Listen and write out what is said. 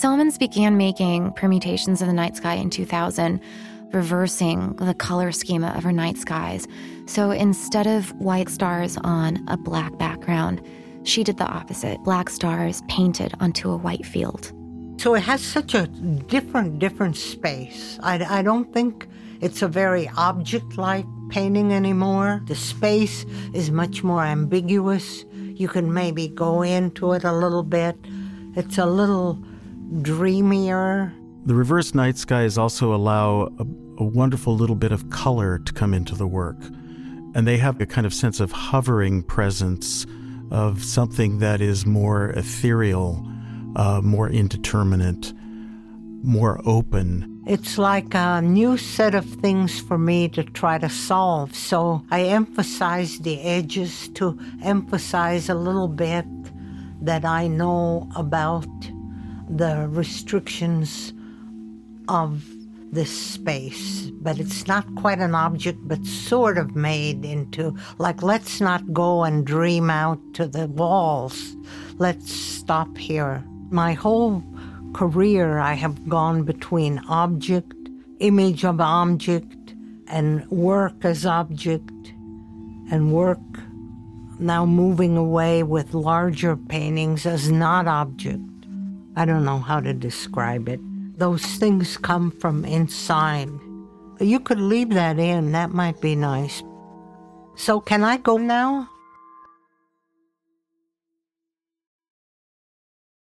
Celmins began making permutations of the night sky in 2000, reversing the color schema of her night skies. So instead of white stars on a black background, she did the opposite black stars painted onto a white field. So it has such a different, different space. I, I don't think it's a very object like painting anymore. The space is much more ambiguous. You can maybe go into it a little bit. It's a little dreamier. The reverse night skies also allow a, a wonderful little bit of color to come into the work. And they have a kind of sense of hovering presence of something that is more ethereal, uh, more indeterminate, more open. It's like a new set of things for me to try to solve. So I emphasize the edges to emphasize a little bit that I know about the restrictions of this space, but it's not quite an object, but sort of made into like, let's not go and dream out to the walls. Let's stop here. My whole career, I have gone between object, image of object, and work as object, and work now moving away with larger paintings as not object. I don't know how to describe it. Those things come from inside. You could leave that in, that might be nice. So, can I go now?